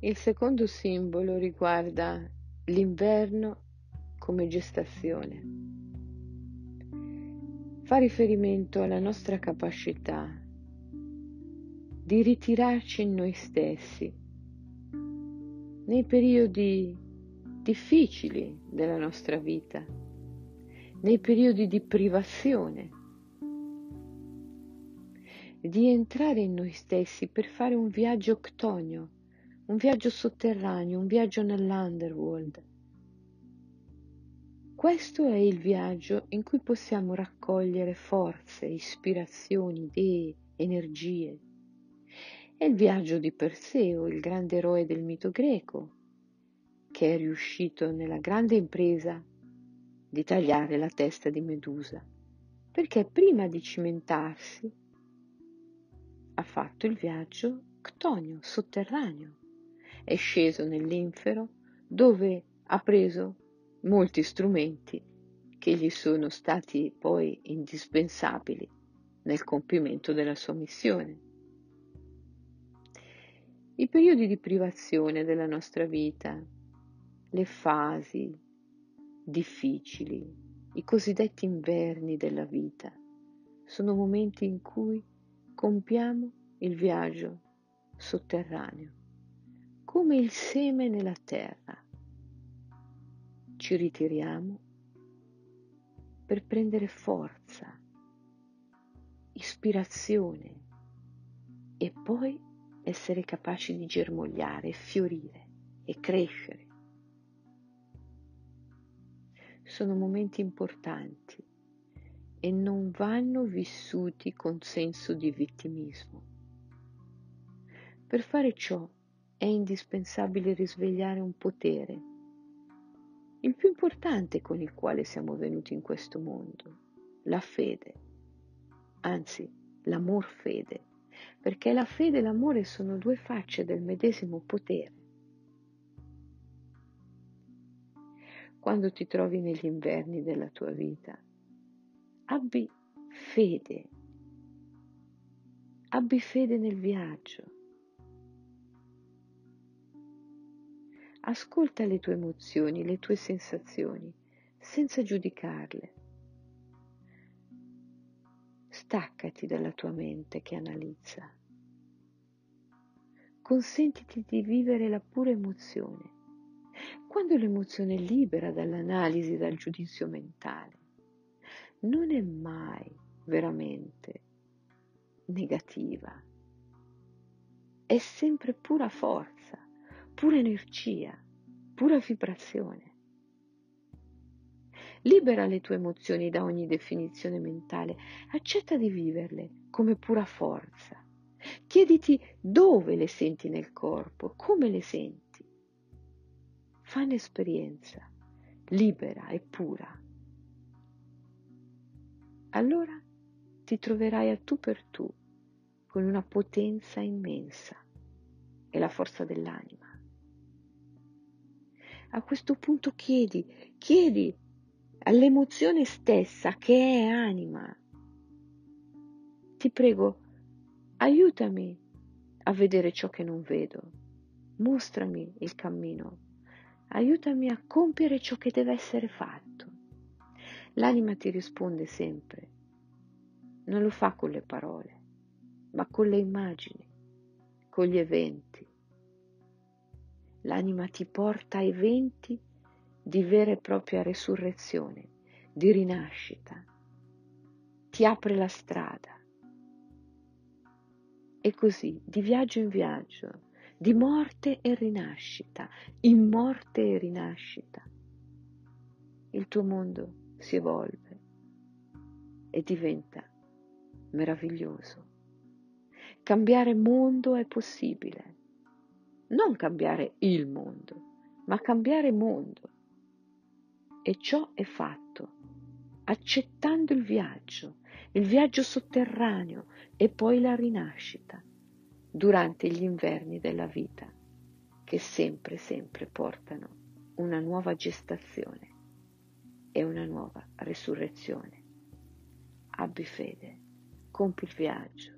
Il secondo simbolo riguarda l'inverno come gestazione. Fa riferimento alla nostra capacità di ritirarci in noi stessi nei periodi difficili della nostra vita, nei periodi di privazione, di entrare in noi stessi per fare un viaggio ctonio, un viaggio sotterraneo, un viaggio nell'underworld. Questo è il viaggio in cui possiamo raccogliere forze, ispirazioni, idee, energie. È il viaggio di Perseo, il grande eroe del mito greco, che è riuscito nella grande impresa di tagliare la testa di Medusa, perché prima di cimentarsi ha fatto il viaggio ctonio, sotterraneo, è sceso nell'infero dove ha preso molti strumenti che gli sono stati poi indispensabili nel compimento della sua missione. I periodi di privazione della nostra vita, le fasi difficili, i cosiddetti inverni della vita, sono momenti in cui compiamo il viaggio sotterraneo, come il seme nella terra. Ci ritiriamo per prendere forza, ispirazione e poi essere capaci di germogliare, fiorire e crescere. Sono momenti importanti e non vanno vissuti con senso di vittimismo. Per fare ciò è indispensabile risvegliare un potere, il più importante con il quale siamo venuti in questo mondo, la fede, anzi l'amor fede perché la fede e l'amore sono due facce del medesimo potere. Quando ti trovi negli inverni della tua vita, abbi fede, abbi fede nel viaggio. Ascolta le tue emozioni, le tue sensazioni, senza giudicarle. Staccati dalla tua mente che analizza. Consentiti di vivere la pura emozione. Quando l'emozione è libera dall'analisi, dal giudizio mentale, non è mai veramente negativa. È sempre pura forza, pura energia, pura vibrazione. Libera le tue emozioni da ogni definizione mentale, accetta di viverle come pura forza. Chiediti dove le senti nel corpo, come le senti. Fai un'esperienza libera e pura. Allora ti troverai a tu per tu con una potenza immensa e la forza dell'anima. A questo punto chiedi, chiedi all'emozione stessa che è anima. Ti prego, aiutami a vedere ciò che non vedo, mostrami il cammino, aiutami a compiere ciò che deve essere fatto. L'anima ti risponde sempre, non lo fa con le parole, ma con le immagini, con gli eventi. L'anima ti porta a eventi di vera e propria resurrezione, di rinascita. Ti apre la strada. E così, di viaggio in viaggio, di morte e rinascita, in morte e rinascita, il tuo mondo si evolve e diventa meraviglioso. Cambiare mondo è possibile, non cambiare il mondo, ma cambiare mondo e ciò è fatto, accettando il viaggio, il viaggio sotterraneo e poi la rinascita durante gli inverni della vita, che sempre, sempre portano una nuova gestazione e una nuova resurrezione. Abbi fede, compi il viaggio